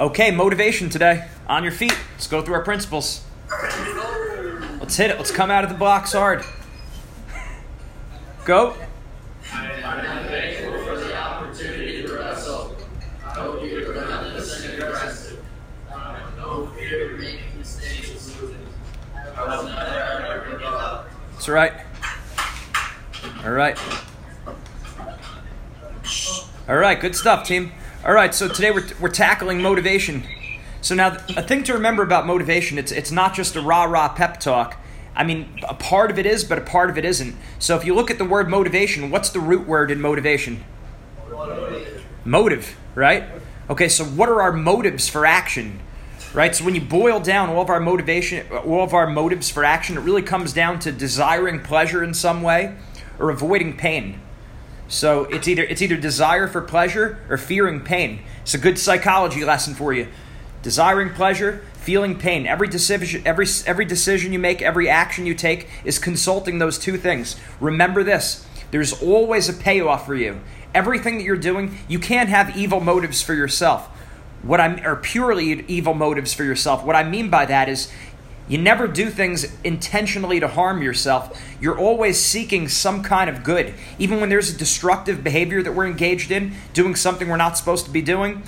Okay, motivation today. On your feet. Let's go through our principles. Let's hit it. Let's come out of the box hard. Go. That's right. All right. All right, good stuff, team. All right, so today we're, we're tackling motivation. So now, a thing to remember about motivation, it's, it's not just a rah rah pep talk. I mean, a part of it is, but a part of it isn't. So if you look at the word motivation, what's the root word in motivation? Motive, right? Okay, so what are our motives for action? Right? So when you boil down all of our motivation, all of our motives for action, it really comes down to desiring pleasure in some way or avoiding pain. So it's either it's either desire for pleasure or fearing pain. It's a good psychology lesson for you. Desiring pleasure, feeling pain. Every decision every every decision you make, every action you take is consulting those two things. Remember this. There's always a payoff for you. Everything that you're doing, you can't have evil motives for yourself. What I'm or purely evil motives for yourself. What I mean by that is you never do things intentionally to harm yourself. You're always seeking some kind of good. Even when there's a destructive behavior that we're engaged in, doing something we're not supposed to be doing,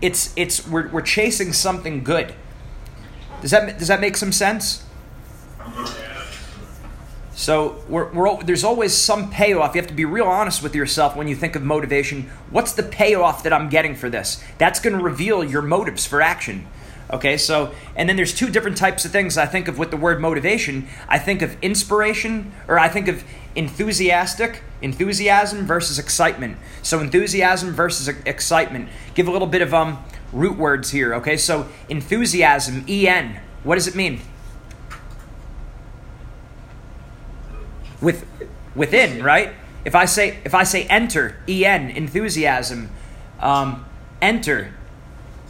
it's it's we're, we're chasing something good. Does that does that make some sense? So we're, we're, there's always some payoff. You have to be real honest with yourself when you think of motivation. What's the payoff that I'm getting for this? That's going to reveal your motives for action. Okay, so, and then there's two different types of things I think of with the word motivation. I think of inspiration, or I think of enthusiastic, enthusiasm versus excitement. So, enthusiasm versus excitement. Give a little bit of um, root words here, okay? So, enthusiasm, E-N, what does it mean? With, within, right? If I say, if I say enter, E-N, enthusiasm, um, enter,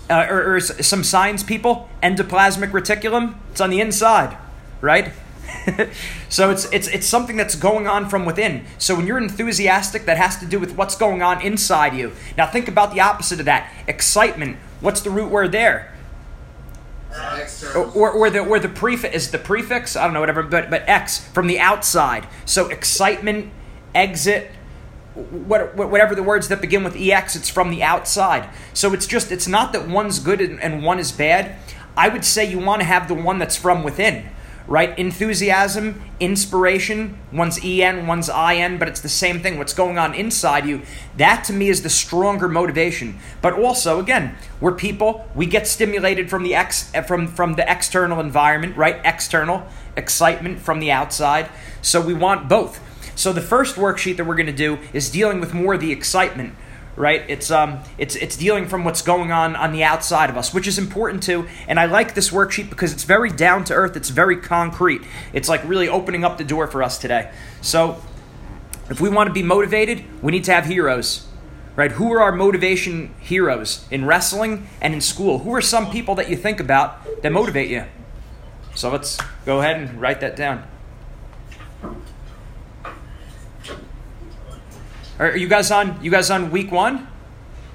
uh, or, or, some science people, endoplasmic reticulum. It's on the inside, right? so it's it's it's something that's going on from within. So when you're enthusiastic, that has to do with what's going on inside you. Now think about the opposite of that. Excitement. What's the root word there? Or, or, or, the or the prefix is the prefix I don't know whatever but but X from the outside so excitement exit what, whatever the words that begin with ex, it's from the outside. So it's just, it's not that one's good and, and one is bad. I would say you want to have the one that's from within, right? Enthusiasm, inspiration, one's en, one's in, but it's the same thing. What's going on inside you, that to me is the stronger motivation. But also, again, we're people, we get stimulated from the ex, eh, from, from the external environment, right? External excitement from the outside. So we want both. So the first worksheet that we're going to do is dealing with more of the excitement, right? It's um it's it's dealing from what's going on on the outside of us, which is important too. And I like this worksheet because it's very down to earth. It's very concrete. It's like really opening up the door for us today. So if we want to be motivated, we need to have heroes. Right? Who are our motivation heroes in wrestling and in school? Who are some people that you think about that motivate you? So let's go ahead and write that down. Are you guys on? You guys on week one?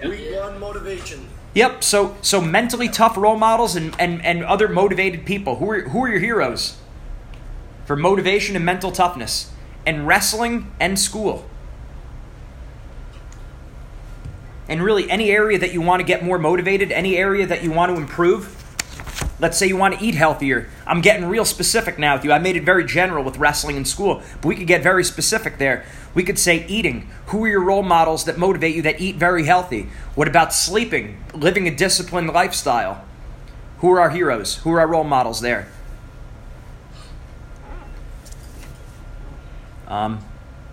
Week one motivation. Yep. So so mentally tough role models and, and, and other motivated people. Who are who are your heroes? For motivation and mental toughness. And wrestling and school. And really any area that you want to get more motivated, any area that you want to improve. Let's say you want to eat healthier. I'm getting real specific now with you. I made it very general with wrestling and school, but we could get very specific there. We could say eating. Who are your role models that motivate you that eat very healthy? What about sleeping? Living a disciplined lifestyle? Who are our heroes? Who are our role models there? Um,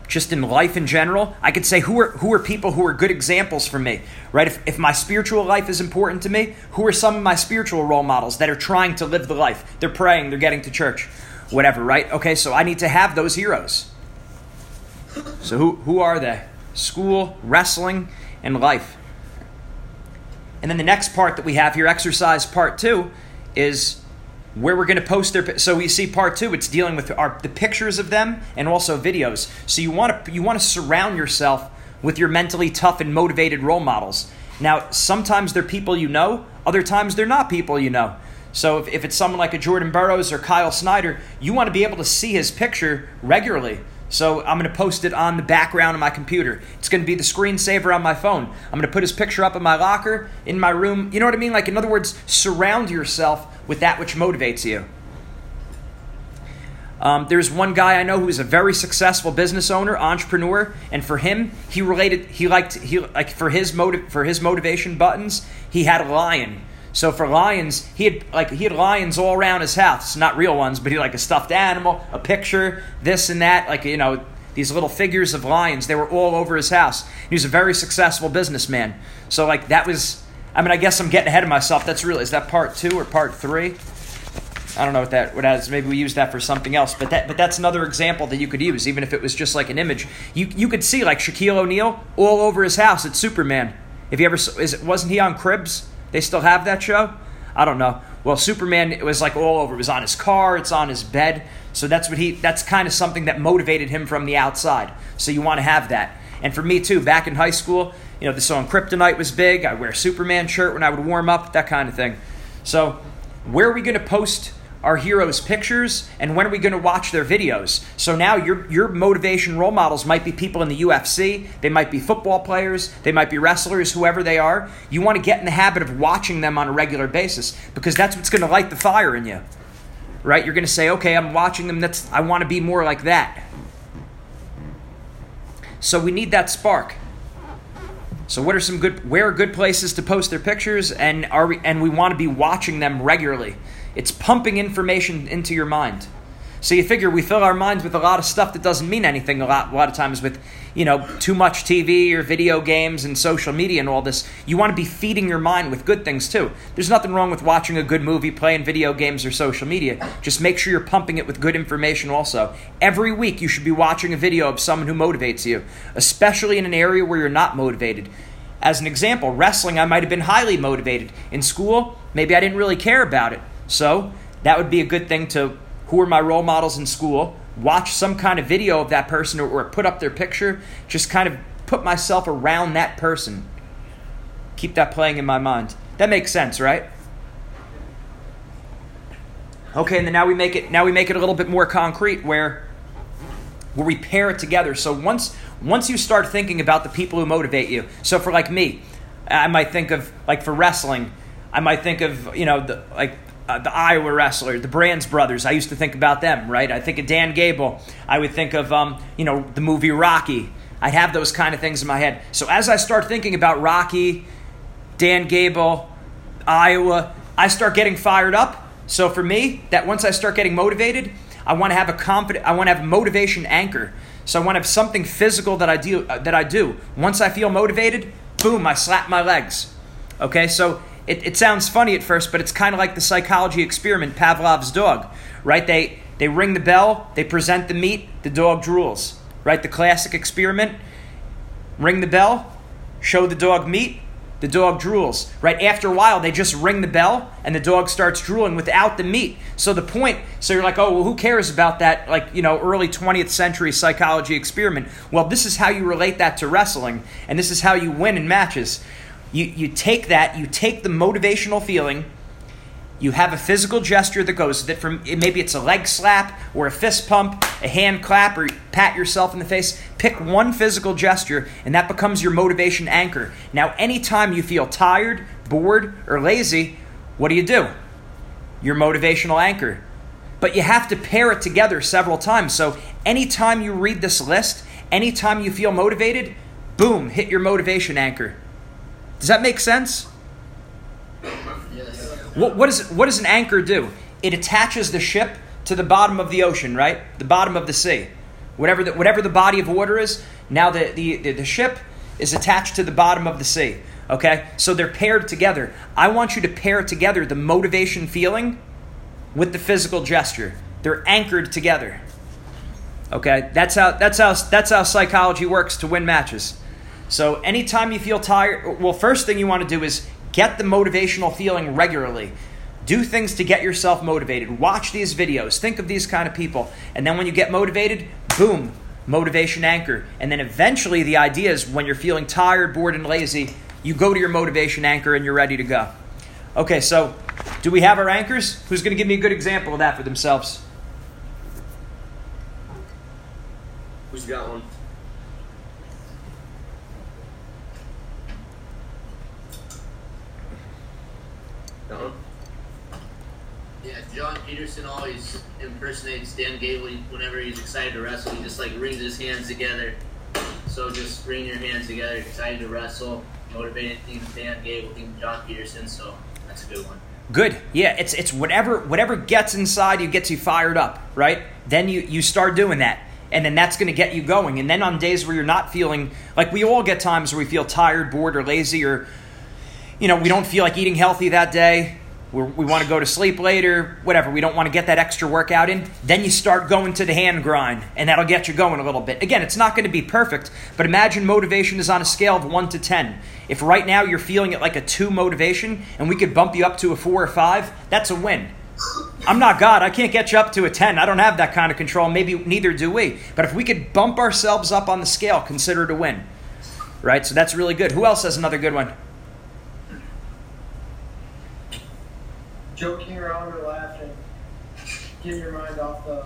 just in life in general, I could say who are who are people who are good examples for me, right? If, if my spiritual life is important to me, who are some of my spiritual role models that are trying to live the life? They're praying, they're getting to church, whatever, right? Okay, so I need to have those heroes. So who, who are they? School, wrestling, and life. And then the next part that we have here, exercise part two, is where we're going to post their. So we see part two. It's dealing with our the pictures of them and also videos. So you want to you want to surround yourself with your mentally tough and motivated role models. Now, sometimes they're people you know, other times they're not people you know. So if, if it's someone like a Jordan Burroughs or Kyle Snyder, you want to be able to see his picture regularly. So I'm going to post it on the background of my computer. It's going to be the screensaver on my phone. I'm going to put his picture up in my locker, in my room. You know what I mean? Like, in other words, surround yourself with that which motivates you. Um, there's one guy I know who's a very successful business owner, entrepreneur, and for him, he related. He liked he like for his motive for his motivation buttons. He had a lion. So for lions, he had like he had lions all around his house. Not real ones, but he had like a stuffed animal, a picture, this and that. Like you know these little figures of lions. They were all over his house. He was a very successful businessman. So like that was. I mean, I guess I'm getting ahead of myself. That's really is that part two or part three? I don't know what that what that is. Maybe we use that for something else. But that but that's another example that you could use, even if it was just like an image. You you could see like Shaquille O'Neal all over his house It's Superman. If you ever is it, wasn't he on Cribs? They still have that show. I don't know. Well, Superman it was like all over. It was on his car. It's on his bed. So that's what he. That's kind of something that motivated him from the outside. So you want to have that. And for me too, back in high school, you know, the song Kryptonite was big. I wear Superman shirt when I would warm up, that kind of thing. So, where are we going to post our heroes' pictures and when are we going to watch their videos? So now your your motivation role models might be people in the UFC, they might be football players, they might be wrestlers, whoever they are. You want to get in the habit of watching them on a regular basis because that's what's going to light the fire in you. Right? You're going to say, "Okay, I'm watching them. That's I want to be more like that." So we need that spark. So what are some good where are good places to post their pictures and are we and we want to be watching them regularly. It's pumping information into your mind. So you figure we fill our minds with a lot of stuff that doesn't mean anything a lot, a lot of times with, you know, too much TV or video games and social media and all this. You want to be feeding your mind with good things too. There's nothing wrong with watching a good movie, playing video games or social media. Just make sure you're pumping it with good information also. Every week you should be watching a video of someone who motivates you, especially in an area where you're not motivated. As an example, wrestling, I might have been highly motivated. In school, maybe I didn't really care about it. So that would be a good thing to who are my role models in school, watch some kind of video of that person or, or put up their picture, just kind of put myself around that person. Keep that playing in my mind. That makes sense, right? Okay, and then now we make it now we make it a little bit more concrete where where we pair it together. So once once you start thinking about the people who motivate you. So for like me, I might think of like for wrestling, I might think of, you know, the, like uh, the Iowa wrestler, the Brands brothers. I used to think about them, right? I think of Dan Gable. I would think of, um, you know, the movie Rocky. I'd have those kind of things in my head. So as I start thinking about Rocky, Dan Gable, Iowa, I start getting fired up. So for me, that once I start getting motivated, I want to have a confident, I want to have motivation anchor. So I want to have something physical that I do. Uh, that I do. Once I feel motivated, boom, I slap my legs. Okay, so it, it sounds funny at first, but it's kind of like the psychology experiment, Pavlov's dog, right? They, they ring the bell, they present the meat, the dog drools, right? The classic experiment ring the bell, show the dog meat, the dog drools. Right after a while, they just ring the bell and the dog starts drooling without the meat. So the point, so you're like, oh, well, who cares about that, like, you know, early 20th century psychology experiment? Well, this is how you relate that to wrestling, and this is how you win in matches. You, you take that, you take the motivational feeling, you have a physical gesture that goes with it. From maybe it's a leg slap or a fist pump, a hand clap, or pat yourself in the face. Pick one physical gesture, and that becomes your motivation anchor. Now, anytime you feel tired, bored, or lazy, what do you do? Your motivational anchor. But you have to pair it together several times. So, anytime you read this list, anytime you feel motivated, boom, hit your motivation anchor. Does that make sense? What, what, is, what does an anchor do? It attaches the ship to the bottom of the ocean, right? The bottom of the sea. Whatever the, whatever the body of water is, now the, the, the, the ship is attached to the bottom of the sea. Okay? So they're paired together. I want you to pair together the motivation feeling with the physical gesture. They're anchored together. Okay? That's how that's how that's how psychology works to win matches. So anytime you feel tired, well, first thing you want to do is get the motivational feeling regularly. Do things to get yourself motivated. Watch these videos. Think of these kind of people. And then when you get motivated, boom, motivation anchor. And then eventually the idea is when you're feeling tired, bored, and lazy, you go to your motivation anchor and you're ready to go. Okay, so do we have our anchors? Who's going to give me a good example of that for themselves? Who's got one? Got one? Yeah, John Peterson always impersonates Dan Gable whenever he's excited to wrestle. He just like wrings his hands together. So just wring your hands together, excited to wrestle, motivated team Dan Gable, team John Peterson. So that's a good one. Good. Yeah, it's it's whatever whatever gets inside you gets you fired up, right? Then you you start doing that. And then that's going to get you going. And then on days where you're not feeling like we all get times where we feel tired, bored, or lazy, or you know, we don't feel like eating healthy that day. We're, we want to go to sleep later, whatever. We don't want to get that extra workout in. Then you start going to the hand grind, and that'll get you going a little bit. Again, it's not going to be perfect, but imagine motivation is on a scale of 1 to 10. If right now you're feeling it like a 2 motivation, and we could bump you up to a 4 or 5, that's a win. I'm not God. I can't get you up to a 10. I don't have that kind of control. Maybe neither do we. But if we could bump ourselves up on the scale, consider it a win. Right? So that's really good. Who else has another good one? Joking around or laughing, getting your mind off the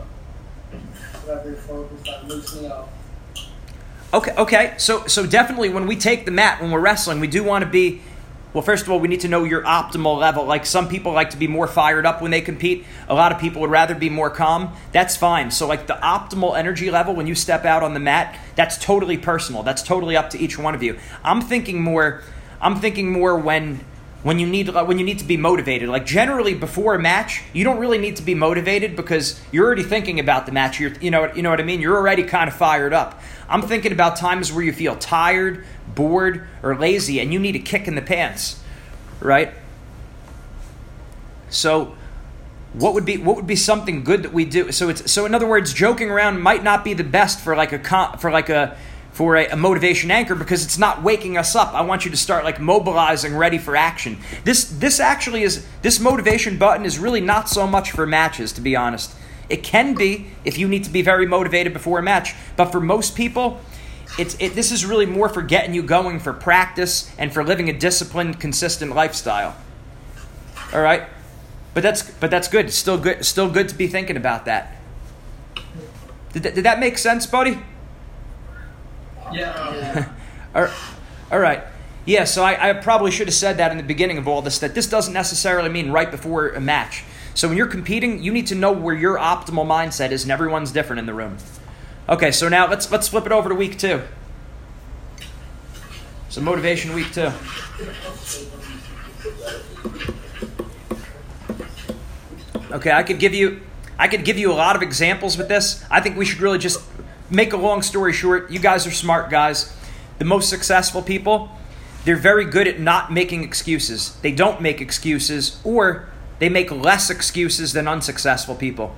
whatever you're focused on, loosening up. Okay, okay. So so definitely when we take the mat when we're wrestling, we do want to be well, first of all, we need to know your optimal level. Like some people like to be more fired up when they compete. A lot of people would rather be more calm. That's fine. So like the optimal energy level when you step out on the mat, that's totally personal. That's totally up to each one of you. I'm thinking more I'm thinking more when when you need uh, when you need to be motivated. Like generally before a match, you don't really need to be motivated because you're already thinking about the match. You're, you know you know what I mean. You're already kind of fired up. I'm thinking about times where you feel tired, bored, or lazy, and you need a kick in the pants, right? So. What would be what would be something good that we do? So it's so in other words, joking around might not be the best for like a for like a for a, a, motivation anchor because it's not waking us up. I want you to start like mobilizing, ready for action. This this actually is this motivation button is really not so much for matches, to be honest. It can be if you need to be very motivated before a match, but for most people, it's it, this is really more for getting you going for practice and for living a disciplined, consistent lifestyle. All right, but that's but that's good. Still good. Still good to be thinking about that. Did, did that make sense, buddy? Yeah. all right. Yeah, so I, I, probably should have said that in the beginning of all this that this doesn't necessarily mean right before a match. So when you're competing, you need to know where your optimal mindset is, and everyone's different in the room. Okay, so now let's let's flip it over to week two. So motivation week two. Okay, I could give you I could give you a lot of examples with this. I think we should really just make a long story short, you guys are smart guys. The most successful people, they're very good at not making excuses. They don't make excuses, or they make less excuses than unsuccessful people.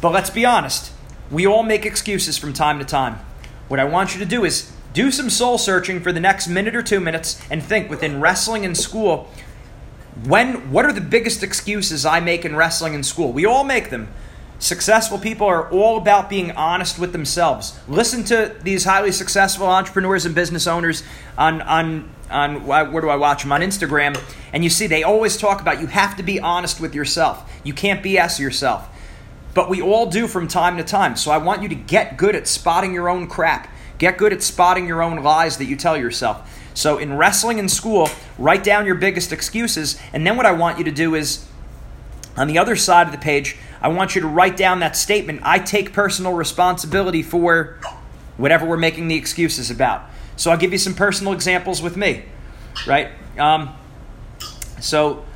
But let's be honest, we all make excuses from time to time. What I want you to do is do some soul searching for the next minute or two minutes and think within wrestling and school when what are the biggest excuses I make in wrestling and school? We all make them. Successful people are all about being honest with themselves. Listen to these highly successful entrepreneurs and business owners on, on, on where do I watch them? On Instagram. And you see, they always talk about you have to be honest with yourself. You can't BS yourself. But we all do from time to time. So I want you to get good at spotting your own crap. Get good at spotting your own lies that you tell yourself. So in wrestling in school, write down your biggest excuses. And then what I want you to do is, on the other side of the page, I want you to write down that statement. I take personal responsibility for whatever we're making the excuses about. So I'll give you some personal examples with me, right? Um, so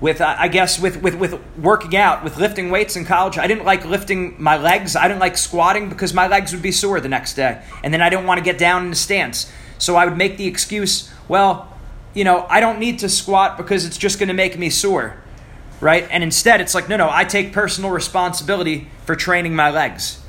with I guess with, with with working out, with lifting weights in college, I didn't like lifting my legs. I didn't like squatting because my legs would be sore the next day, and then I didn't want to get down in the stance. So I would make the excuse, well, you know, I don't need to squat because it's just going to make me sore right? And instead, it's like, no, no, I take personal responsibility for training my legs.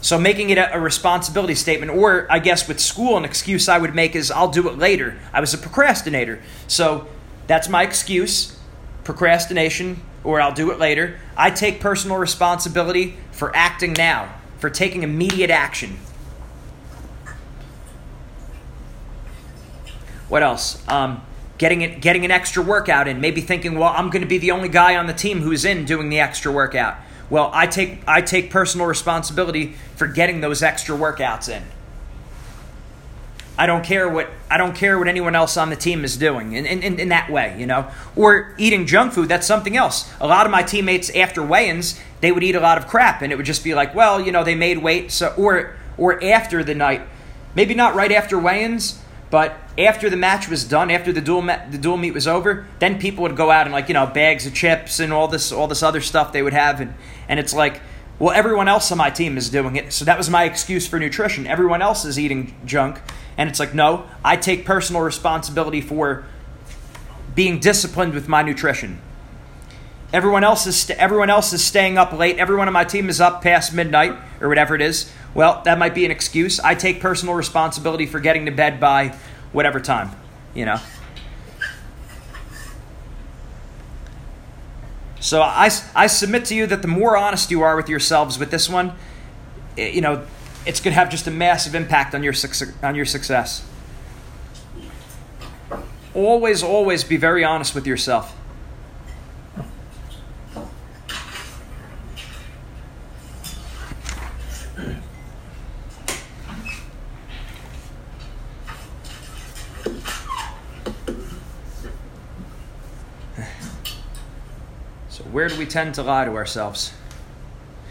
So making it a, a, responsibility statement, or I guess with school, an excuse I would make is I'll do it later. I was a procrastinator. So that's my excuse procrastination, or I'll do it later. I take personal responsibility for acting now, for taking immediate action. What else? Um, getting it, getting an extra workout in. Maybe thinking, well, I'm going to be the only guy on the team who's in doing the extra workout. Well, I take I take personal responsibility for getting those extra workouts in. I don't care what I don't care what anyone else on the team is doing in, in, in that way, you know. Or eating junk food, that's something else. A lot of my teammates after weigh-ins, they would eat a lot of crap and it would just be like, well, you know, they made weight so or or after the night. Maybe not right after weigh-ins, but after the match was done, after the dual the dual meet was over, then people would go out and like, you know, bags of chips and all this all this other stuff they would have and and it's like well, everyone else on my team is doing it, so that was my excuse for nutrition. Everyone else is eating junk, and it's like, no, I take personal responsibility for being disciplined with my nutrition. Everyone else is st- everyone else is staying up late. Everyone on my team is up past midnight or whatever it is. Well, that might be an excuse. I take personal responsibility for getting to bed by whatever time, you know. So I, I submit to you that the more honest you are with yourselves with this one, eh, you know, it's going to have just a massive impact on your on your success. Always, always be very honest with yourself. So where do we tend to lie to ourselves?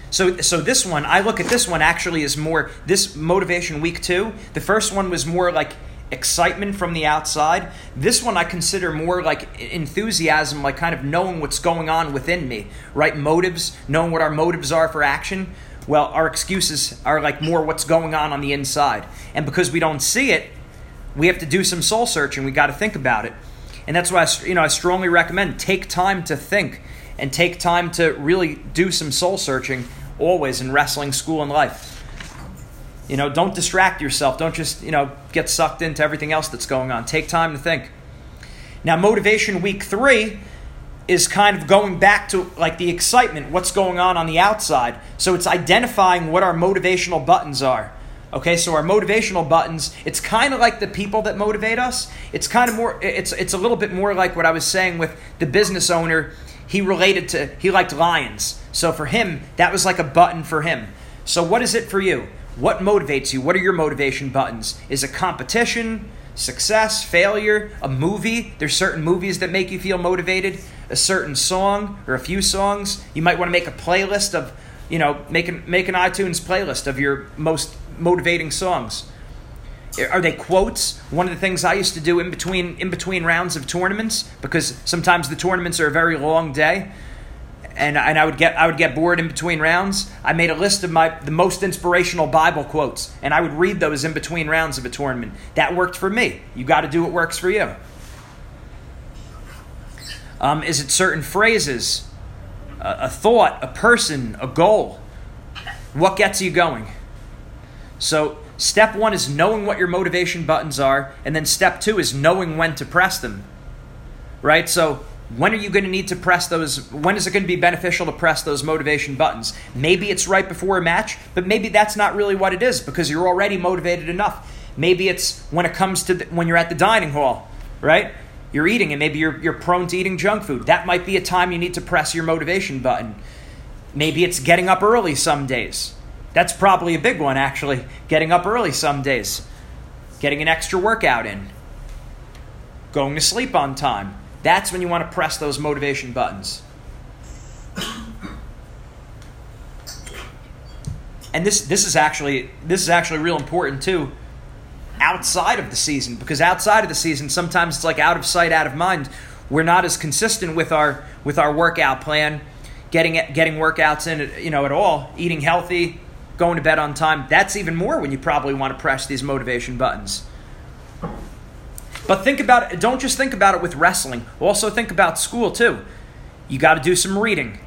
So, so this one, I look at this one actually as more this motivation week two. The first one was more like excitement from the outside. This one I consider more like enthusiasm, like kind of knowing what's going on within me, right? Motives, knowing what our motives are for action. Well, our excuses are like more what's going on on the inside. And because we don't see it, we have to do some soul searching. We got to think about it. And that's why I, you know I strongly recommend take time to think and take time to really do some soul searching always in wrestling, school, and life. You know, don't distract yourself. Don't just, you know, get sucked into everything else that's going on. Take time to think. Now, motivation week three is kind of going back to like the excitement, what's going on on the outside. So it's identifying what our motivational buttons are. Okay, so our motivational buttons, it's kind of like the people that motivate us. It's kind of more it's it's a little bit more like what I was saying with the business owner. He related to he liked lions. So for him, that was like a button for him. So what is it for you? What motivates you? What are your motivation buttons? Is it competition, success, failure, a movie? There's certain movies that make you feel motivated, a certain song or a few songs. You might want to make a playlist of, you know, make an, make an iTunes playlist of your most motivating songs. Are they quotes? One of the things I used to do in between in between rounds of tournaments because sometimes the tournaments are a very long day and, and I would get I would get bored in between rounds. I made a list of my the most inspirational Bible quotes, and I would read those in between rounds of a tournament. That worked for me. You got to do what works for you. Um, is it certain phrases, a, a thought, a person, a goal? What gets you going? So step one is knowing what your motivation buttons are, and then step two is knowing when to press them. Right? So when are you going to need to press those? When is it going to be beneficial to press those motivation buttons? Maybe it's right before a match, but maybe that's not really what it is because you're already motivated enough. Maybe it's when it comes to the, when you're at the dining hall, right? You're eating and maybe you're, you're prone to eating junk food. That might be a time you need to press your motivation button. Maybe it's getting up early some days. That's probably a big one, actually. Getting up early some days, getting an extra workout in, going to sleep on time that's when you want to press those motivation buttons. And this this is actually this is actually real important too outside of the season because outside of the season sometimes it's like out of sight out of mind. We're not as consistent with our with our workout plan, getting getting workouts in you know at all, eating healthy, going to bed on time. That's even more when you probably want to press these motivation buttons. But think about it, don't just think about it with wrestling. Also think about school too. You got to do some reading.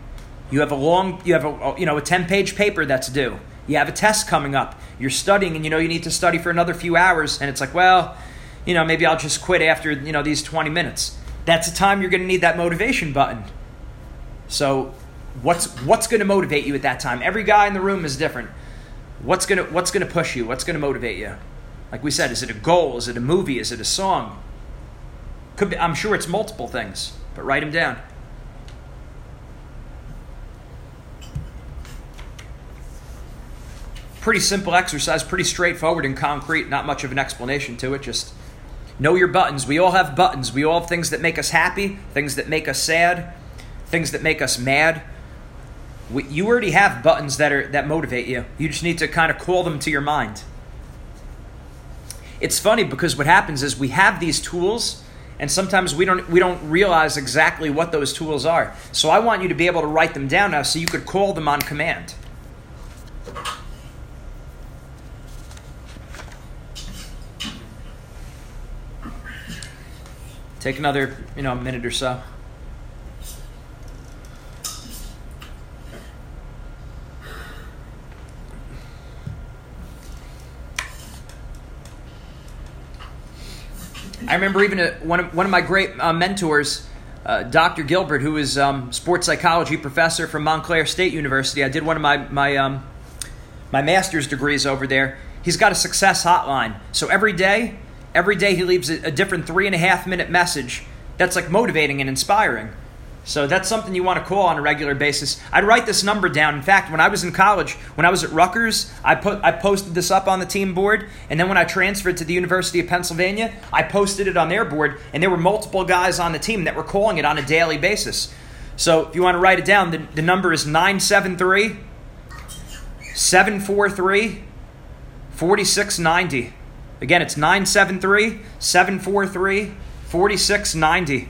You have a long you have a you know a 10-page paper that's due. You have a test coming up. You're studying and you know you need to study for another few hours and it's like, well, you know, maybe I'll just quit after, you know, these 20 minutes. That's a time you're going to need that motivation button. So, what's what's going to motivate you at that time? Every guy in the room is different. What's going to what's to push you? What's going to motivate you? Like we said, is it a goal? Is it a movie? Is it a song? Could be, I'm sure it's multiple things, but write them down. Pretty simple exercise, pretty straightforward and concrete, not much of an explanation to it. Just know your buttons. We all have buttons. We all have things that make us happy, things that make us sad, things that make us mad. You already have buttons that are that motivate you. You just need to kind of call them to your mind. It's funny because what happens is we have these tools and sometimes we don't we don't realize exactly what those tools are. So I want you to be able to write them down now so you could call them on command. Take another, you know, minute or so. I remember even a, one of one of my great uh, mentors, uh, Dr. Gilbert, who was um, sports psychology professor from Montclair State University. I did one of my my um, my master's degrees over there. He's got a success hotline. So every day, every day he leaves a, a different three and a half minute message that's like motivating and inspiring. So that's something you want to call on a regular basis. I'd write this number down. In fact, when I was in college, when I was at Rutgers, I put I posted this up on the team board, and then when I transferred to the University of Pennsylvania, I posted it on their board, and there were multiple guys on the team that were calling it on a daily basis. So if you want to write it down, the, the number is 973 743 4690. Again, it's 973 743 4690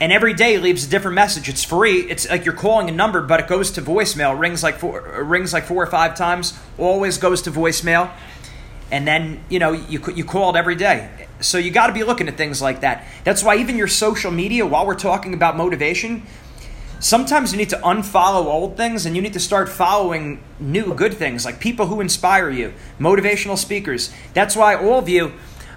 and every day leaves a different message. It's free. It's like you're calling a number, but it goes to voicemail. Rings like four, rings like four or five times. Always goes to voicemail, and then you know you you call it every day. So you got to be looking at things like that. That's why even your social media, while we're talking about motivation, sometimes you need to unfollow old things and you need to start following new good things like people who inspire you, motivational speakers. That's why all of you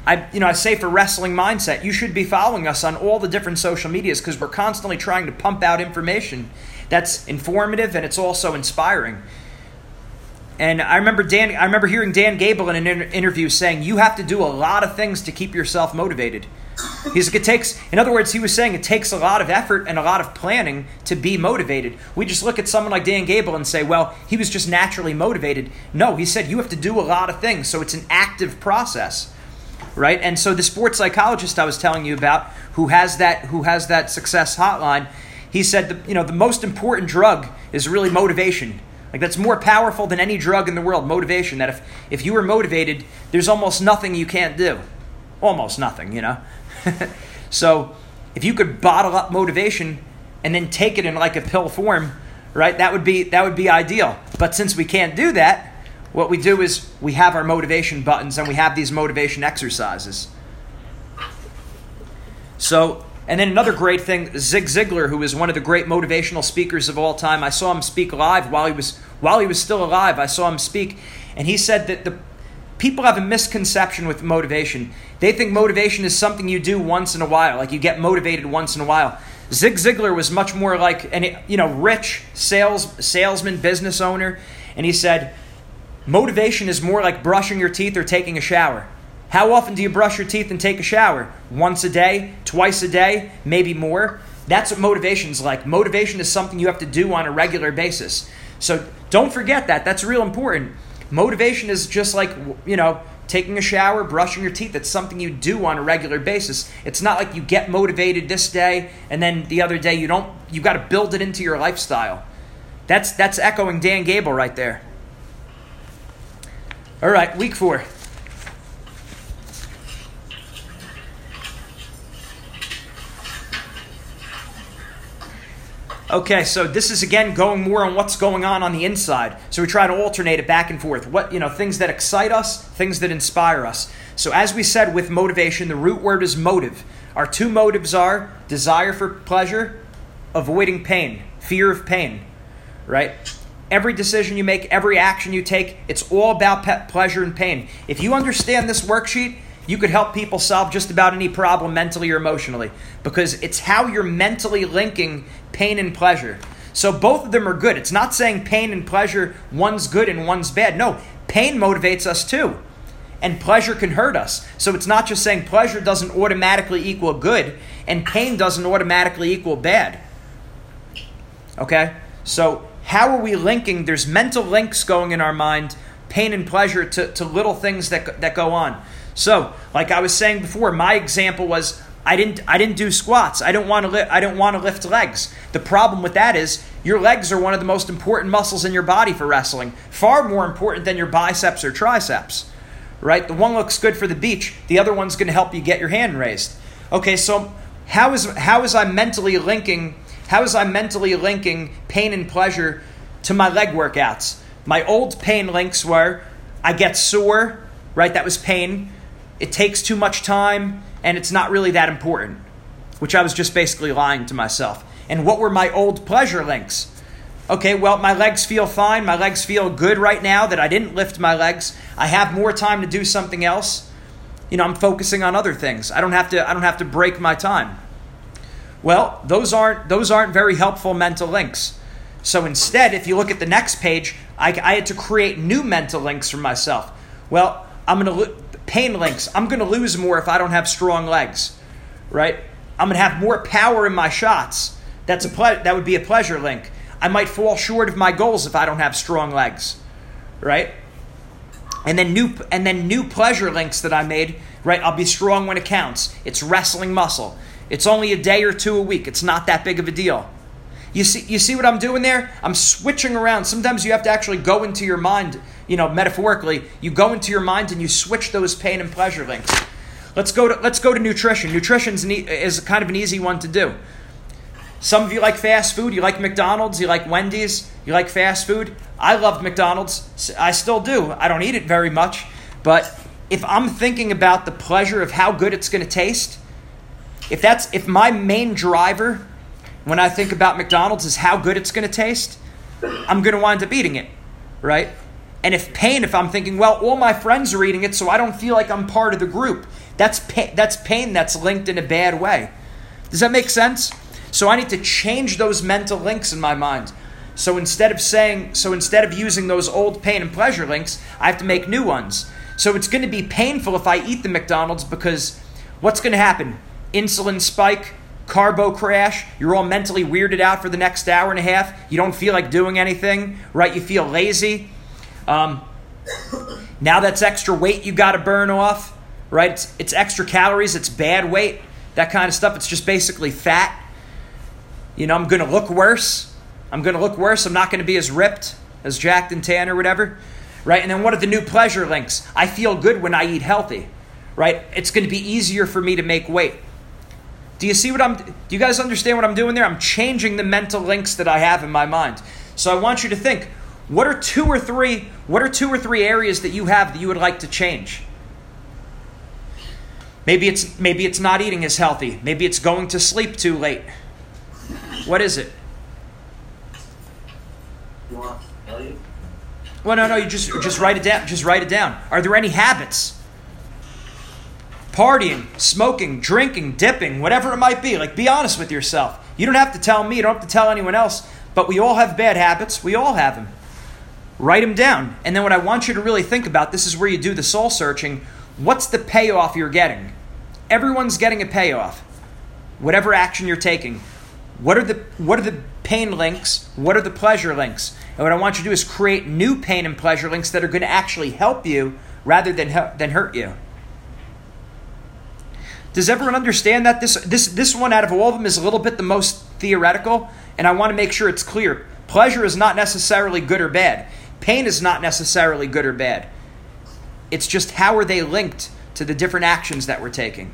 I, you know, I say for wrestling mindset, you should be following us on all the different social medias because we're constantly trying to pump out information that's informative and it's also inspiring. And I remember Dan, I remember hearing Dan Gable in an inter- interview saying, "You have to do a lot of things to keep yourself motivated." He's like, it takes, in other words, he was saying it takes a lot of effort and a lot of planning to be motivated. We just look at someone like Dan Gable and say, well, he was just naturally motivated. No, he said you have to do a lot of things, so it's an active process right? And so the sports psychologist I was telling you about, who has that who has that success hotline, he said the, you know the most important drug is really motivation. Like that's more powerful than any drug in the world, motivation. That if if you are motivated, there's almost nothing you can't do. Almost nothing, you know. so if you could bottle up motivation and then take it in like a pill form, right? That would be that would be ideal. But since we can't do that, what we do is we have our motivation buttons and we have these motivation exercises. So, and then another great thing, Zig Ziglar, who is one of the great motivational speakers of all time, I saw him speak live while he was while he was still alive. I saw him speak, and he said that the people have a misconception with motivation. They think motivation is something you do once in a while, like you get motivated once in a while. Zig Ziglar was much more like an you know rich sales salesman, business owner, and he said Motivation is more like brushing your teeth or taking a shower. How often do you brush your teeth and take a shower? Once a day, twice a day, maybe more. That's what motivation is like. Motivation is something you have to do on a regular basis. So don't forget that. That's real important. Motivation is just like, you know, taking a shower, brushing your teeth. It's something you do on a regular basis. It's not like you get motivated this day and then the other day you don't. You've got to build it into your lifestyle. That's that's echoing Dan Gable right there. All right, week four. Okay, so this is again going more on what's going on on the inside. So we try to alternate it back and forth. What, you know, things that excite us, things that inspire us. So as we said with motivation, the root word is motive. Our two motives are desire for pleasure, avoiding pain, fear of pain, right? Every decision you make, every action you take, it's all about pe- pleasure and pain. If you understand this worksheet, you could help people solve just about any problem mentally or emotionally because it's how you're mentally linking pain and pleasure. So both of them are good. It's not saying pain and pleasure, one's good and one's bad. No, pain motivates us too. and pleasure can hurt us. So it's not just saying pleasure doesn't automatically equal good and pain doesn't automatically equal bad. Okay? So, how are we linking? There's mental links going in our mind, pain and pleasure, to, to little things that, that go on. So, like I was saying before, my example was I didn't I didn't do squats. I don't want to li- I don't want to lift legs. The problem with that is your legs are one of the most important muscles in your body for wrestling, far more important than your biceps or triceps. Right? The one looks good for the beach, the other one's going to help you get your hand raised. Okay, so how is how is I mentally linking how is I mentally linking pain and pleasure to my leg workouts? My old pain links were I get sore, right? That was pain. It takes too much time and it's not really that important, which I was just basically lying to myself. And what were my old pleasure links? Okay, well, my legs feel fine. My legs feel good right now that I didn't lift my legs. I have more time to do something else. You know, I'm focusing on other things. I don't have to I don't have to break my time. Well, those aren't those aren't very helpful mental links. So instead, if you look at the next page, I, I had to create new mental links for myself. Well, I'm going to pain links. I'm to lose more if I don't have strong legs, right? I'm to have more power in my shots. That's a ple- that would be a pleasure link. I might fall short of my goals if I don't have strong legs, right? And then new and then new pleasure links that I made, right? I'll be strong when it counts. It's wrestling muscle. It's only a day or two a week. It's not that big of a deal. You see, you see what I'm doing there? I'm switching around. Sometimes you have to actually go into your mind, you know, metaphorically. You go into your mind and you switch those pain and pleasure links. Let's go to let's go to nutrition. Nutrition is kind of an easy one to do. Some of you like fast food. You like McDonald's. You like Wendy's. You like fast food. I loved McDonald's. I still do. I don't eat it very much, but if I'm thinking about the pleasure of how good it's going to taste, if that's if my main driver when I think about McDonald's is how good it's going to taste, I'm going to wind up eating it, right? And if pain, if I'm thinking, well, all my friends are eating it, so I don't feel like I'm part of the group, that's pain, that's pain that's linked in a bad way. Does that make sense? So I need to change those mental links in my mind. So instead of saying, so instead of using those old pain and pleasure links, I have to make new ones. So it's going to be painful if I eat the McDonald's because what's going to happen? Insulin spike, carbo crash, you're all mentally weirded out for the next hour and a half, you don't feel like doing anything, right? You feel lazy. Um, now that's extra weight you got to burn off, right? It's, it's extra calories, it's bad weight, that kind of stuff. It's just basically fat. You know, I'm going to look worse. I'm going to look worse. I'm not going to be as ripped, as jacked and tan or whatever, right? And then what are the new pleasure links? I feel good when I eat healthy, right? It's going to be easier for me to make weight. Do you see what I'm do you guys understand what I'm doing there? I'm changing the mental links that I have in my mind. So I want you to think, what are two or three what are two or three areas that you have that you would like to change? Maybe it's maybe it's not eating as healthy. Maybe it's going to sleep too late. What is it? You want Elliot? Well, no, no. You just just write it down. Just write it down. Are there any habits? Partying, smoking, drinking, dipping, whatever it might be. Like, be honest with yourself. You don't have to tell me. You don't have to tell anyone else. But we all have bad habits. We all have them. Write them down. And then what I want you to really think about this is where you do the soul searching. What's the payoff you're getting? Everyone's getting a payoff. Whatever action you're taking. What are the what are the pain links? What are the pleasure links? And what I want you to do is create new pain and pleasure links that are going to actually help you rather than help than hurt you. Does everyone understand that this this this one out of all of them is a little bit the most theoretical and I want to make sure it's clear. Pleasure is not necessarily good or bad. Pain is not necessarily good or bad. It's just how are they linked to the different actions that we're taking.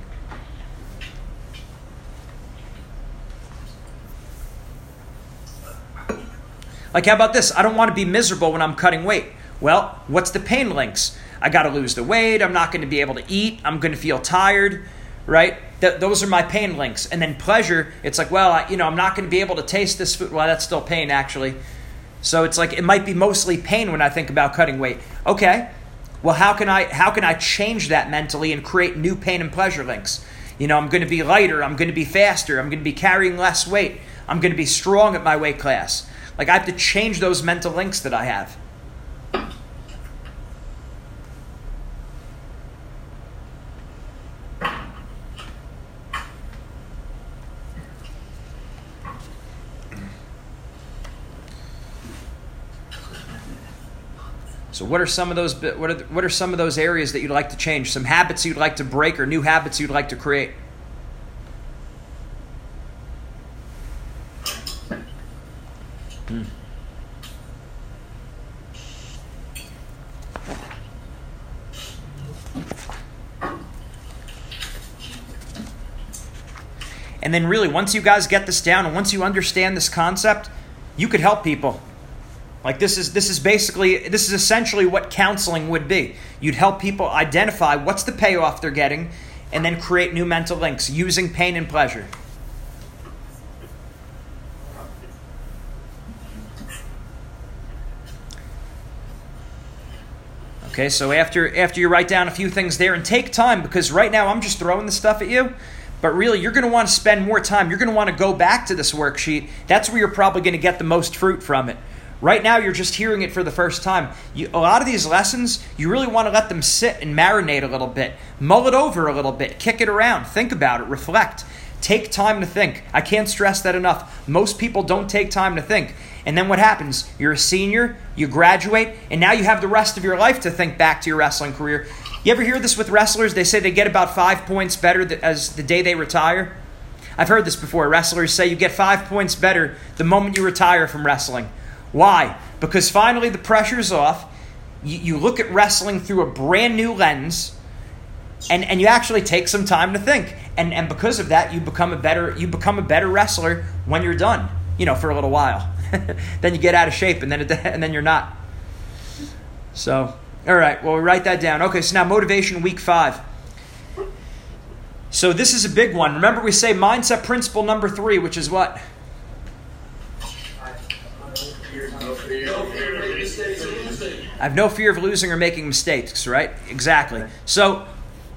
Like, how about this? I don't want to be miserable when I'm cutting weight. Well, what's the pain links? I got to lose the weight. I'm not going to be able to eat. I'm going to feel tired, right? Th- those are my pain links. And then pleasure, it's like, well, I, you know, I'm not going to be able to taste this food. Well, that's still pain, actually. So it's like it might be mostly pain when I think about cutting weight. Okay, well, how can I how can I change that mentally and create new pain and pleasure links? You know, I'm going to be lighter. I'm going to be faster. I'm going to be carrying less weight. I'm going to be strong at my weight class. Like I have to change those mental links that I have. So what are some of those what are what are some of those areas that you'd like to change? Some habits you'd like to break or new habits you'd like to create? Hmm. And then, really, once you guys get this down and once you understand this concept, you could help people. Like this is this is basically this is essentially what counseling would be. You'd help people identify what's the payoff they're getting, and then create new mental links using pain and pleasure. Okay, so after after you write down a few things there and take time because right now I'm just throwing the stuff at you, but really you're going to want to spend more time. You're going to want to go back to this worksheet. That's where you're probably going to get the most fruit from it. Right now you're just hearing it for the first time. You, a lot of these lessons, you really want to let them sit and marinate a little bit. Mull it over a little bit, kick it around, think about it, reflect. Take time to think. I can't stress that enough. Most people don't take time to think. And then what happens? You're a senior, you graduate, and now you have the rest of your life to think back to your wrestling career. You ever hear this with wrestlers? They say they get about five points better as the day they retire. I've heard this before. Wrestlers say you get five points better the moment you retire from wrestling. Why? Because finally the pressure's off. You, you look at wrestling through a brand new lens, and, and you actually take some time to think. And, and because of that, you become a better you become a better wrestler when you're done. You know, for a little while. then you get out of shape, and then it, and then you're not. So, all right. Well, we write that down. Okay. So now motivation week five. So this is a big one. Remember, we say mindset principle number three, which is what? I have no fear of losing or making mistakes, right? Exactly. So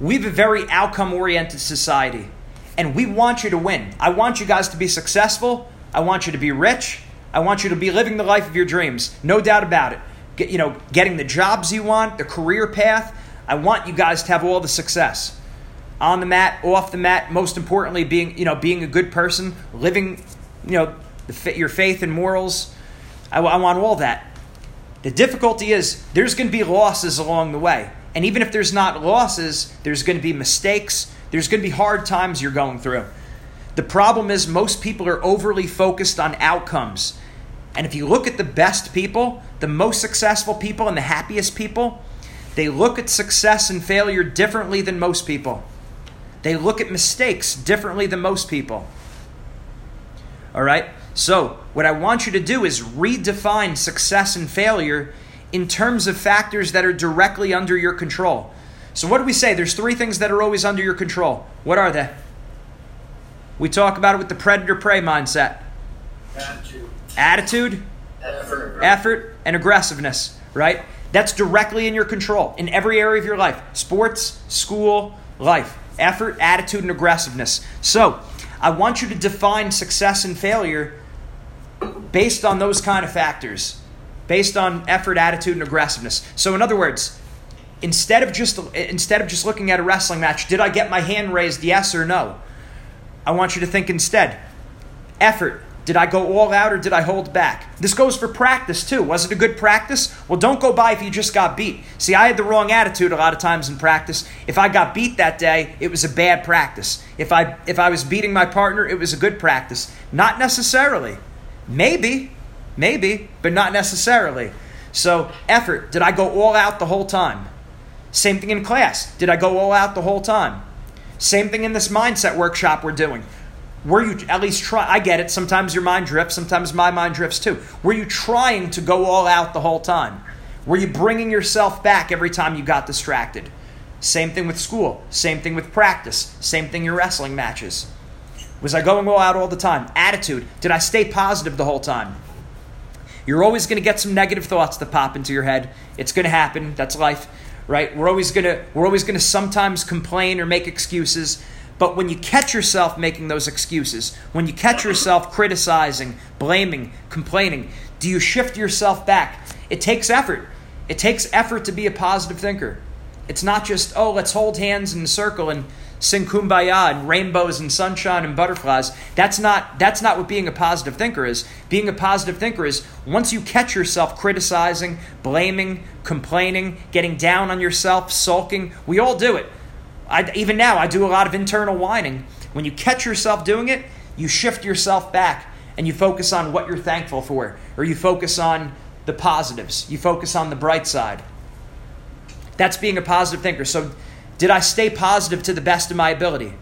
we have a very outcome oriented society, and we want you to win. I want you guys to be successful. I want you to be rich. I want you to be living the life of your dreams. No doubt about it. Get, you know, getting the jobs you want, the career path. I want you guys to have all the success. On the mat, off the mat, most importantly, being, you know, being a good person, living, you know, the, your faith and morals. I, I want all that. The difficulty is there's going to be losses along the way. And even if there's not losses, there's going to be mistakes, there's going to be hard times you're going through. The problem is most people are overly focused on outcomes. And if you look at the best people, the most successful people, and the happiest people, they look at success and failure differently than most people. They look at mistakes differently than most people. All right? So, what I want you to do is redefine success and failure in terms of factors that are directly under your control. So, what do we say? There's three things that are always under your control. What are they? We talk about it with the predator prey mindset Attitude. attitude, Effort. effort, and aggressiveness, right? That's directly in your control in every area of your life sports, school, life. Effort, attitude, and aggressiveness. So, I want you to define success and failure based on those kind of factors, based on effort, attitude, and aggressiveness. So, in other words, instead of just instead of just looking at a wrestling match, did I get my hand raised? Yes or no? I want you to think instead. Effort. Did I go all out or did I hold back? This goes for practice too. Was it a good practice? Well, don't go by if you just got beat. See, I had the wrong attitude a lot of times in practice. If I got beat that day, it was a bad practice. If I if I was beating my partner, it was a good practice. Not necessarily. Maybe, maybe, but not necessarily. So, effort. Did I go all out the whole time? Same thing in class. Did I go all out the whole time? Same thing in this mindset workshop we're doing. Were you at least try? I get it. Sometimes your mind drifts. Sometimes my mind drifts too. Were you trying to go all out the whole time? Were you bringing yourself back every time you got distracted? Same thing with school. Same thing with practice. Same thing your wrestling matches. Was I going all out all the time? Attitude. Did I stay positive the whole time? You're always going to get some negative thoughts that pop into your head. It's going to happen. That's life, right? We're always going to we're always going to sometimes complain or make excuses. But when you catch yourself making those excuses, when you catch yourself criticizing, blaming, complaining, do you shift yourself back? It takes effort. It takes effort to be a positive thinker. It's not just, oh, let's hold hands in a circle and sing kumbaya and rainbows and sunshine and butterflies. That's not that's not what being a positive thinker is. Being a positive thinker is once you catch yourself criticizing, blaming, complaining, getting down on yourself, sulking. We all do it. I, even now, I do a lot of internal whining. When you catch yourself doing it, you shift yourself back and you focus on what you're thankful for, or you focus on the positives. You focus on the bright side. That's being a positive thinker. So, did I stay positive to the best of my ability?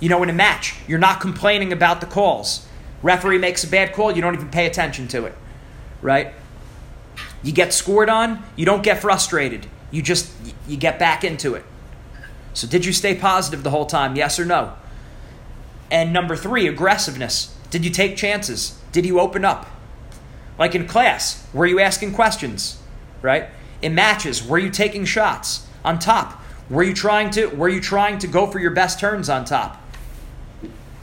You know, in a match, you're not complaining about the calls. Referee makes a bad call, you don't even pay attention to it, right? You get scored on, you don't get frustrated. You just you get back into it. So did you stay positive the whole time? Yes or no? And number 3, aggressiveness. Did you take chances? Did you open up? Like in class, were you asking questions? Right? In matches, were you taking shots on top? Were you trying to were you trying to go for your best turns on top?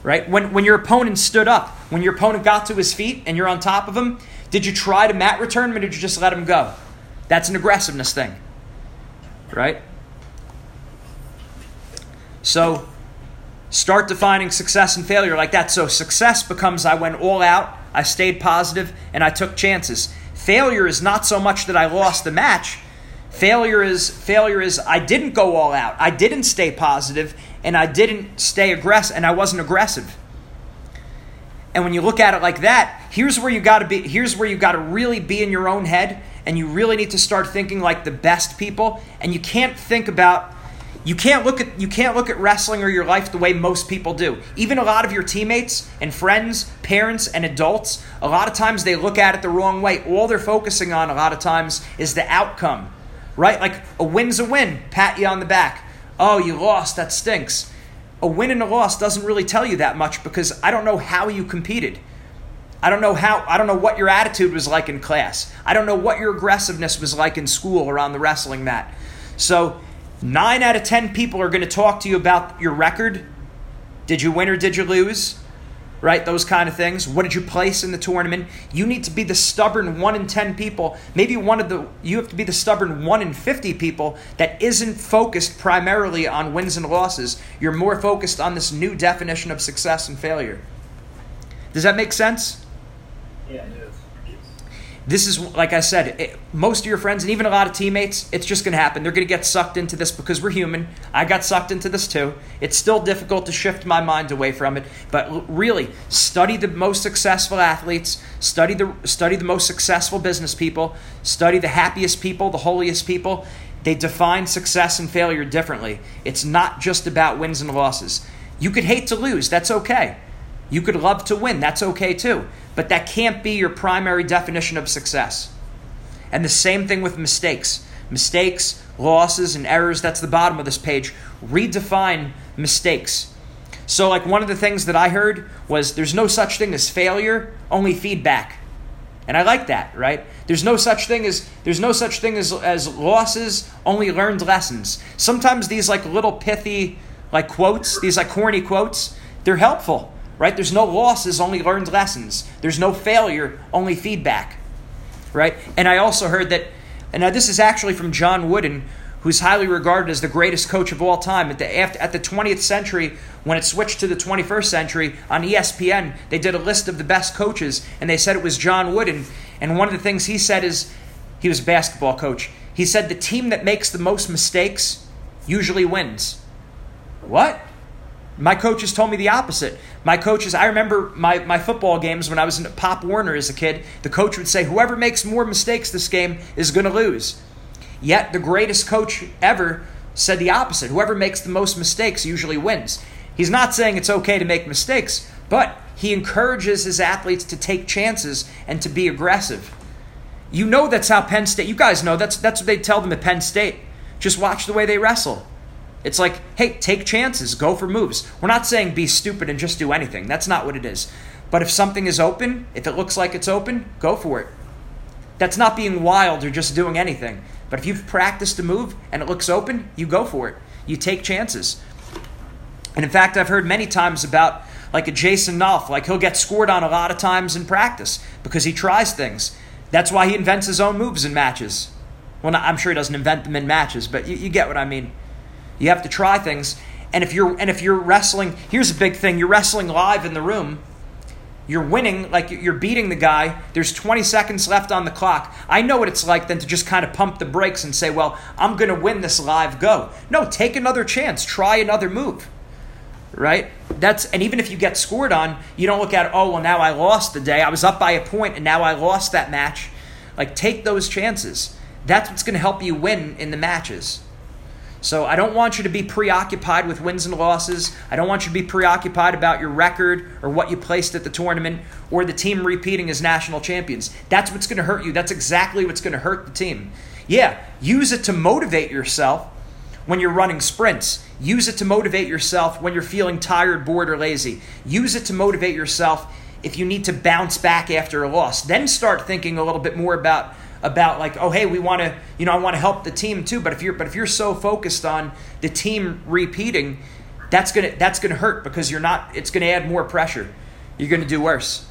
Right? When when your opponent stood up, when your opponent got to his feet and you're on top of him, did you try to mat return him or did you just let him go? That's an aggressiveness thing. Right? So start defining success and failure like that. So success becomes I went all out, I stayed positive, and I took chances. Failure is not so much that I lost the match. Failure is failure is I didn't go all out. I didn't stay positive and I didn't stay aggressive and I wasn't aggressive. And when you look at it like that, here's where you got to be here's where you got to really be in your own head and you really need to start thinking like the best people and you can't think about you can't look at you can't look at wrestling or your life the way most people do. Even a lot of your teammates and friends, parents and adults, a lot of times they look at it the wrong way. All they're focusing on a lot of times is the outcome. Right? Like a win's a win, pat you on the back. Oh, you lost, that stinks. A win and a loss doesn't really tell you that much because I don't know how you competed. I don't know how I don't know what your attitude was like in class. I don't know what your aggressiveness was like in school or on the wrestling mat. So Nine out of ten people are going to talk to you about your record. Did you win or did you lose? Right? Those kind of things. What did you place in the tournament? You need to be the stubborn one in ten people. Maybe one of the you have to be the stubborn one in fifty people that isn't focused primarily on wins and losses. You're more focused on this new definition of success and failure. Does that make sense? Yeah. This is like I said, it, most of your friends and even a lot of teammates, it's just going to happen. They're going to get sucked into this because we're human. I got sucked into this too. It's still difficult to shift my mind away from it, but really study the most successful athletes, study the study the most successful business people, study the happiest people, the holiest people. They define success and failure differently. It's not just about wins and losses. You could hate to lose, that's okay. You could love to win, that's okay too. But that can't be your primary definition of success. And the same thing with mistakes. Mistakes, losses, and errors, that's the bottom of this page. Redefine mistakes. So, like, one of the things that I heard was there's no such thing as failure, only feedback. And I like that, right? There's no such thing as there's no such thing as as losses, only learned lessons. Sometimes these like little pithy like quotes, these like corny quotes, they're helpful right? There's no losses, only learned lessons. There's no failure, only feedback, right? And I also heard that, and now this is actually from John Wooden, who's highly regarded as the greatest coach of all time. At the, at the 20th century, when it switched to the 21st century, on ESPN, they did a list of the best coaches, and they said it was John Wooden. And one of the things he said is, he was a basketball coach. He said the team that makes the most mistakes usually wins. What? My coaches told me the opposite. My coaches, I remember my, my football games when I was in Pop Warner as a kid, the coach would say, whoever makes more mistakes this game is going to lose. Yet the greatest coach ever said the opposite. Whoever makes the most mistakes usually wins. He's not saying it's okay to make mistakes, but he encourages his athletes to take chances and to be aggressive. You know that's how Penn State, you guys know that's, that's what they tell them at Penn State. Just watch the way they wrestle. It's like, hey, take chances, go for moves. We're not saying be stupid and just do anything. That's not what it is. But if something is open, if it looks like it's open, go for it. That's not being wild or just doing anything. But if you've practiced a move and it looks open, you go for it. You take chances. And in fact, I've heard many times about like a Jason Nolf, like he'll get scored on a lot of times in practice because he tries things. That's why he invents his own moves in matches. Well, not, I'm sure he doesn't invent them in matches, but you, you get what I mean. You have to try things. And if you're and if you're wrestling, here's a big thing: you're wrestling live in the room. You're winning, like you're beating the guy. There's 20 seconds left on the clock. I know what it's like then to just kind of pump the brakes and say, "Well, I'm going to win this live go." No, take another chance. Try another move. Right? That's and even if you get scored on, you don't look at, "Oh, well, now I lost the day. I was up by a point and now I lost that match." Like take those chances. That's what's going to help you win in the matches. So I don't want you to be preoccupied with wins and losses. I don't want you to be preoccupied about your record or what you placed at the tournament or the team repeating as national champions. That's what's going to hurt you. That's exactly what's going to hurt the team. Yeah, use it to motivate yourself when you're running sprints. Use it to motivate yourself when you're feeling tired, bored, or lazy. Use it to motivate yourself if you need to bounce back after a loss. Then start thinking a little bit more about about like oh hey we want to you know I want to help the team too but if you're but if you're so focused on the team repeating that's to that's to hurt because you're not it's to add more pressure. You're to do worse.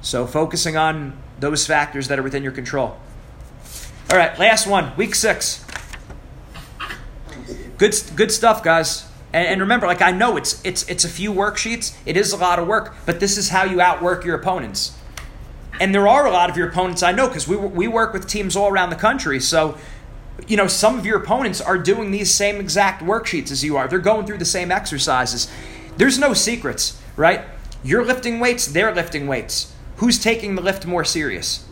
So focusing on those factors that are within your control. All right last one week 6 good good stuff guys. And, and remember like I know it's it's it's a few worksheets. It is a lot of work but this is how you outwork your opponents and there are a lot of your opponents I know because we, we work with teams all around the country. So, you know, some of your opponents are doing these same exact worksheets as you are. They're going through the same exercises. There's no secrets, right? You're lifting weights, they're lifting weights. Who's taking the lift more serious?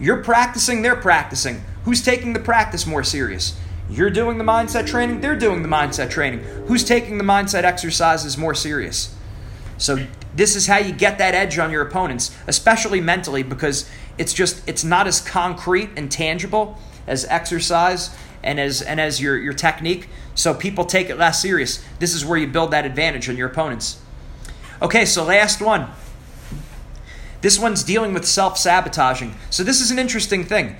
You're practicing, they're practicing. Who's taking the practice more serious? You're doing the mindset training, they're doing the mindset training. Who's taking the mindset exercises more serious? So this is how you get that edge on your opponents, especially mentally, because it's just it's not as concrete and tangible as exercise and as and as your, your technique. So people take it less serious. This is where you build that advantage on your opponents. Okay, so last one. This one's dealing with self-sabotaging. So this is an interesting thing.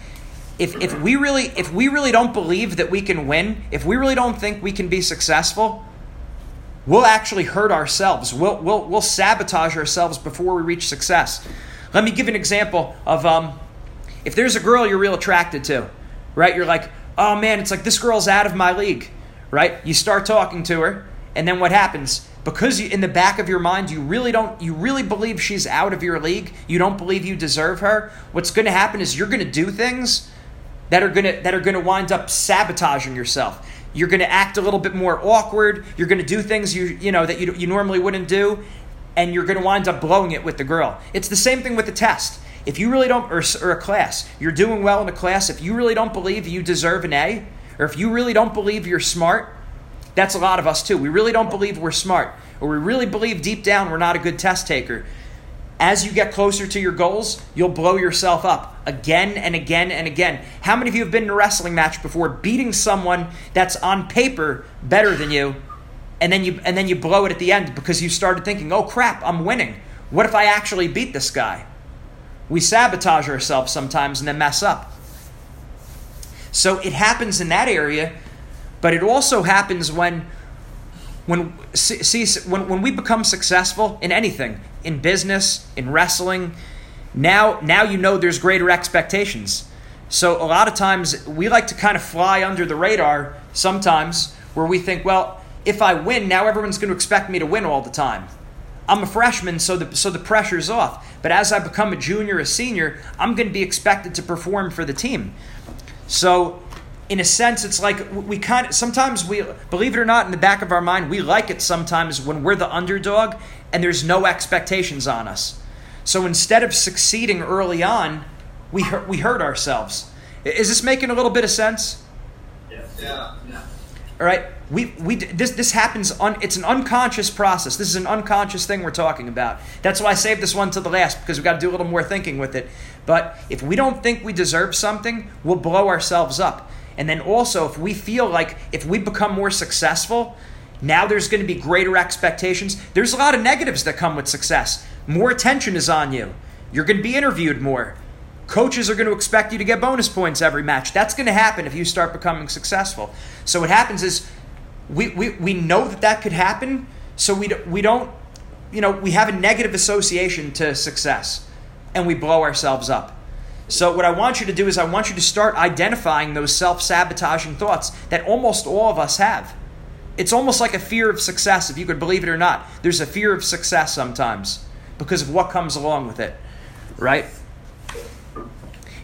If, if we really if we really don't believe that we can win, if we really don't think we can be successful, we'll actually hurt ourselves. We'll, we'll, we'll sabotage ourselves before we reach success. Let me give an example of um, if there's a girl you're real attracted to, right? You're like, oh man, it's like this girl's out of my league, right? You start talking to her, and then what happens? Because you, in the back of your mind, you really don't, you really believe she's out of your league. You don't believe you deserve her. What's going to happen is you're going to do things that are going to that are going to wind up sabotaging yourself. You're going to act a little bit more awkward. You're going to do things you you know that you you normally wouldn't do, and you're going to wind up blowing it with the girl. It's the same thing with the test. If you really don't, or, or a class, you're doing well in a class. If you really don't believe you deserve an A, or if you really don't believe you're smart, that's a lot of us too. We really don't believe we're smart, or we really believe deep down we're not a good test taker as you get closer to your goals, you'll blow yourself up again and again and again. How many of you have been in a wrestling match before beating someone that's on paper better than you and then you and then you blow it at the end because you started thinking, "Oh crap, I'm winning. What if I actually beat this guy?" We sabotage ourselves sometimes and then mess up. So it happens in that area, but it also happens when when see when, when we become successful in anything in business in wrestling now now you know there's greater expectations. So a lot of times we like to kind of fly under the radar sometimes where we think well if i win now everyone's going to expect me to win all the time. I'm a freshman so the so the pressure's off. But as i become a junior a senior i'm going to be expected to perform for the team. So in a sense, it's like we kind of sometimes we believe it or not in the back of our mind we like it sometimes when we're the underdog and there's no expectations on us. So instead of succeeding early on, we hurt, we hurt ourselves. Is this making a little bit of sense? Yeah. Yeah. Yeah. All right. We, we this this happens on it's an unconscious process. This is an unconscious thing we're talking about. That's why I saved this one to the last because we've got to do a little more thinking with it. But if we don't think we deserve something, we'll blow ourselves up. And then also, if we feel like if we become more successful, now there's going to be greater expectations. There's a lot of negatives that come with success. More attention is on you. You're going to be interviewed more. Coaches are going to expect you to get bonus points every match. That's going to happen if you start becoming successful. So what happens is we, we, we know that that could happen, so we, we don't, you know, we have a negative association to success and we blow ourselves up. So, what I want you to do is, I want you to start identifying those self sabotaging thoughts that almost all of us have. it's almost like a fear of success, if you could believe it or not. There's a fear of success sometimes because of what comes along with it, right?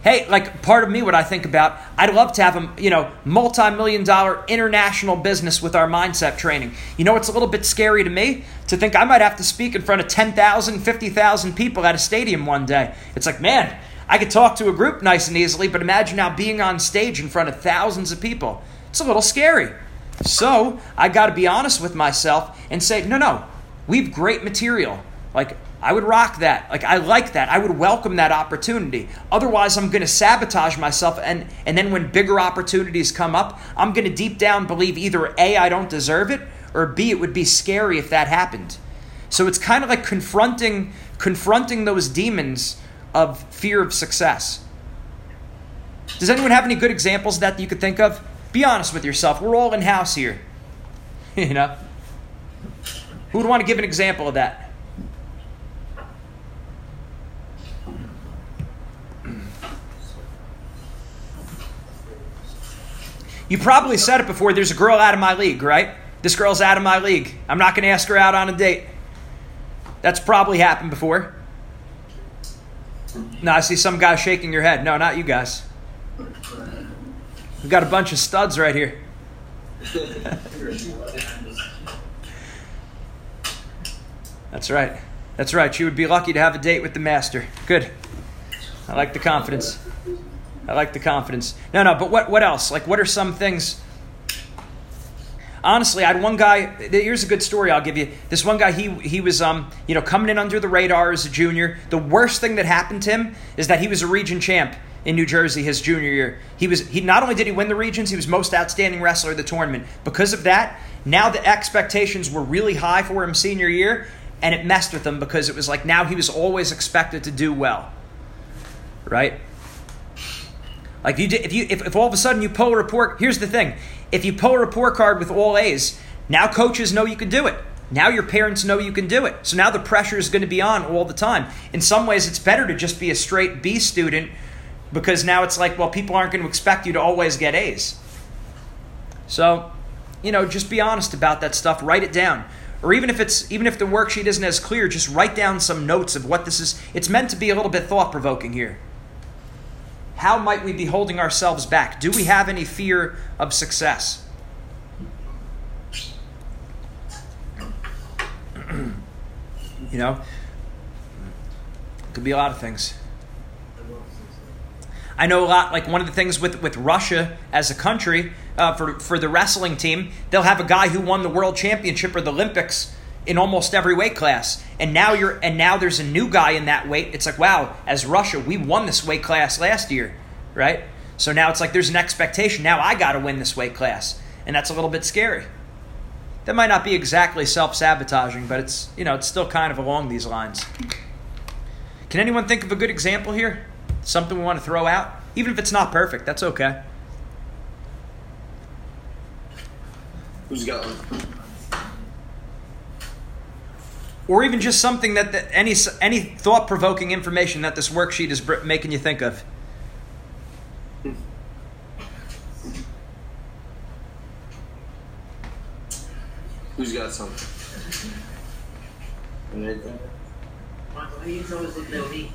Hey, like part of me, what I think about, I'd love to have a you know multi-million dollar international business with our mindset training. You know, it's a little bit scary to me to think I might have to speak in front of 10,000, 50,000 people at a stadium one day. It's like, man, I could talk to a group nice and easily, but imagine now being on stage in front of thousands of people. It's a little scary. So I got to be honest with myself and say, no, no, we have great material. Like, I would rock that. Like, I like that. I would welcome that opportunity. Otherwise, I'm going to sabotage myself. And, and then when bigger opportunities come up, I'm going to deep down believe either A, I don't deserve it, or B, it would be scary if that happened. So it's kind of like confronting, confronting those demons of fear of success. Does anyone have any good examples of that, that you could think of? Be honest with yourself. We're all in house here. you know? Who would want to give an example of that? You probably said it before. There's a girl out of my league, right? This girl's out of my league. I'm not going to ask her out on a date. That's probably happened before. No, I see some guy shaking your head. No, not you guys. We've got a bunch of studs right here. That's right. That's right. You would be lucky to have a date with the master. Good. I like the confidence. I like the confidence. No, no, but what, what else? Like, what are some things? Honestly, I had one guy. Here's a good story I'll give you. This one guy, he he was um you know coming in under the radar as a junior. The worst thing that happened to him is that he was a region champ in New Jersey his junior year. He was he not only did he win the regions, he was most outstanding wrestler of the tournament. Because of that, now the expectations were really high for him senior year, and it messed with him because it was like now he was always expected to do well. Right? Like you, if you if, if all of a sudden you pull a report, here's the thing: if you pull a report card with all A's, now coaches know you can do it. Now your parents know you can do it. So now the pressure is going to be on all the time. In some ways, it's better to just be a straight B student because now it's like, well, people aren't going to expect you to always get A's. So, you know, just be honest about that stuff. Write it down. Or even if it's even if the worksheet isn't as clear, just write down some notes of what this is. It's meant to be a little bit thought provoking here. How might we be holding ourselves back? Do we have any fear of success? you know, it could be a lot of things. I know a lot. Like one of the things with with Russia as a country uh, for for the wrestling team, they'll have a guy who won the world championship or the Olympics in almost every weight class. And now you're and now there's a new guy in that weight. It's like, wow, as Russia, we won this weight class last year, right? So now it's like there's an expectation. Now I got to win this weight class. And that's a little bit scary. That might not be exactly self-sabotaging, but it's, you know, it's still kind of along these lines. Can anyone think of a good example here? Something we want to throw out? Even if it's not perfect, that's okay. Who's got one? Or even just something that the, any any thought provoking information that this worksheet is br- making you think of. Who's got something? Why are you always looking at me?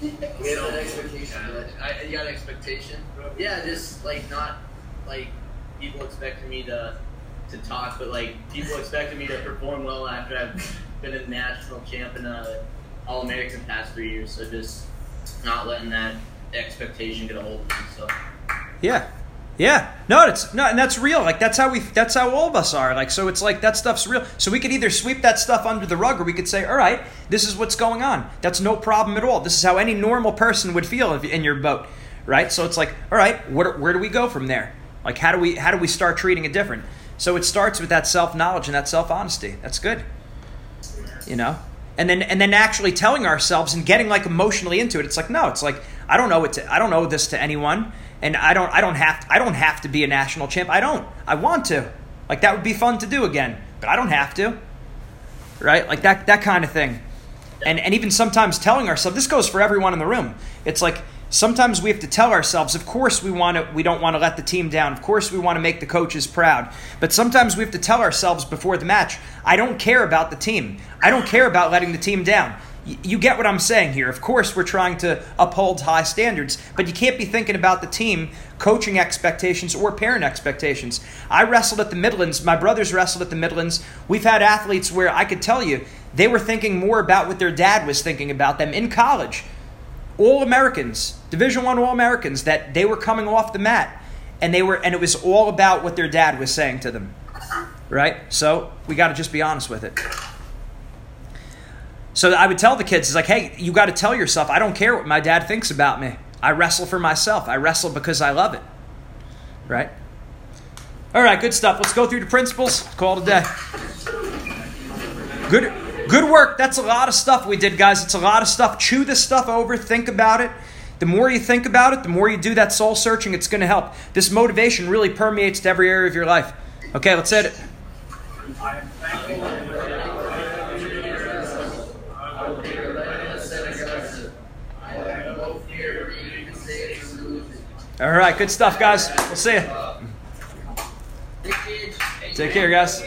You got an expectation. I, you got an expectation. Yeah, just like not like people expecting me to to talk, but like people expecting me to perform well after I've been a national champ and a All American past three years. So just not letting that expectation get a hold of me. So Yeah. Yeah. No, it's no, and that's real. Like that's how we that's how all of us are. Like so it's like that stuff's real. So we could either sweep that stuff under the rug or we could say, "All right, this is what's going on. That's no problem at all. This is how any normal person would feel if, in your boat." Right? So it's like, "All right, where, where do we go from there? Like how do we how do we start treating it different?" So it starts with that self-knowledge and that self-honesty. That's good. You know? And then and then actually telling ourselves and getting like emotionally into it. It's like, "No, it's like I don't know it to, I don't know this to anyone." and I don't I don't have to, I don't have to be a national champ. I don't. I want to. Like that would be fun to do again, but I don't have to. Right? Like that that kind of thing. And and even sometimes telling ourselves this goes for everyone in the room. It's like sometimes we have to tell ourselves, of course we want to we don't want to let the team down. Of course we want to make the coaches proud. But sometimes we have to tell ourselves before the match, I don't care about the team. I don't care about letting the team down. You get what I'm saying here. Of course we're trying to uphold high standards, but you can't be thinking about the team, coaching expectations or parent expectations. I wrestled at the Midlands, my brothers wrestled at the Midlands. We've had athletes where I could tell you they were thinking more about what their dad was thinking about them in college all Americans, Division One All Americans, that they were coming off the mat, and they were, and it was all about what their dad was saying to them, right? So we got to just be honest with it. So I would tell the kids, it's like, hey, you got to tell yourself, I don't care what my dad thinks about me. I wrestle for myself. I wrestle because I love it, right? All right, good stuff. Let's go through the principles. Call it a day. Good, good work. That's a lot of stuff we did, guys. It's a lot of stuff. Chew this stuff over. Think about it. The more you think about it, the more you do that soul searching. It's going to help. This motivation really permeates to every area of your life. Okay, let's hit it. All right, good stuff, guys. We'll see you. Take care, guys.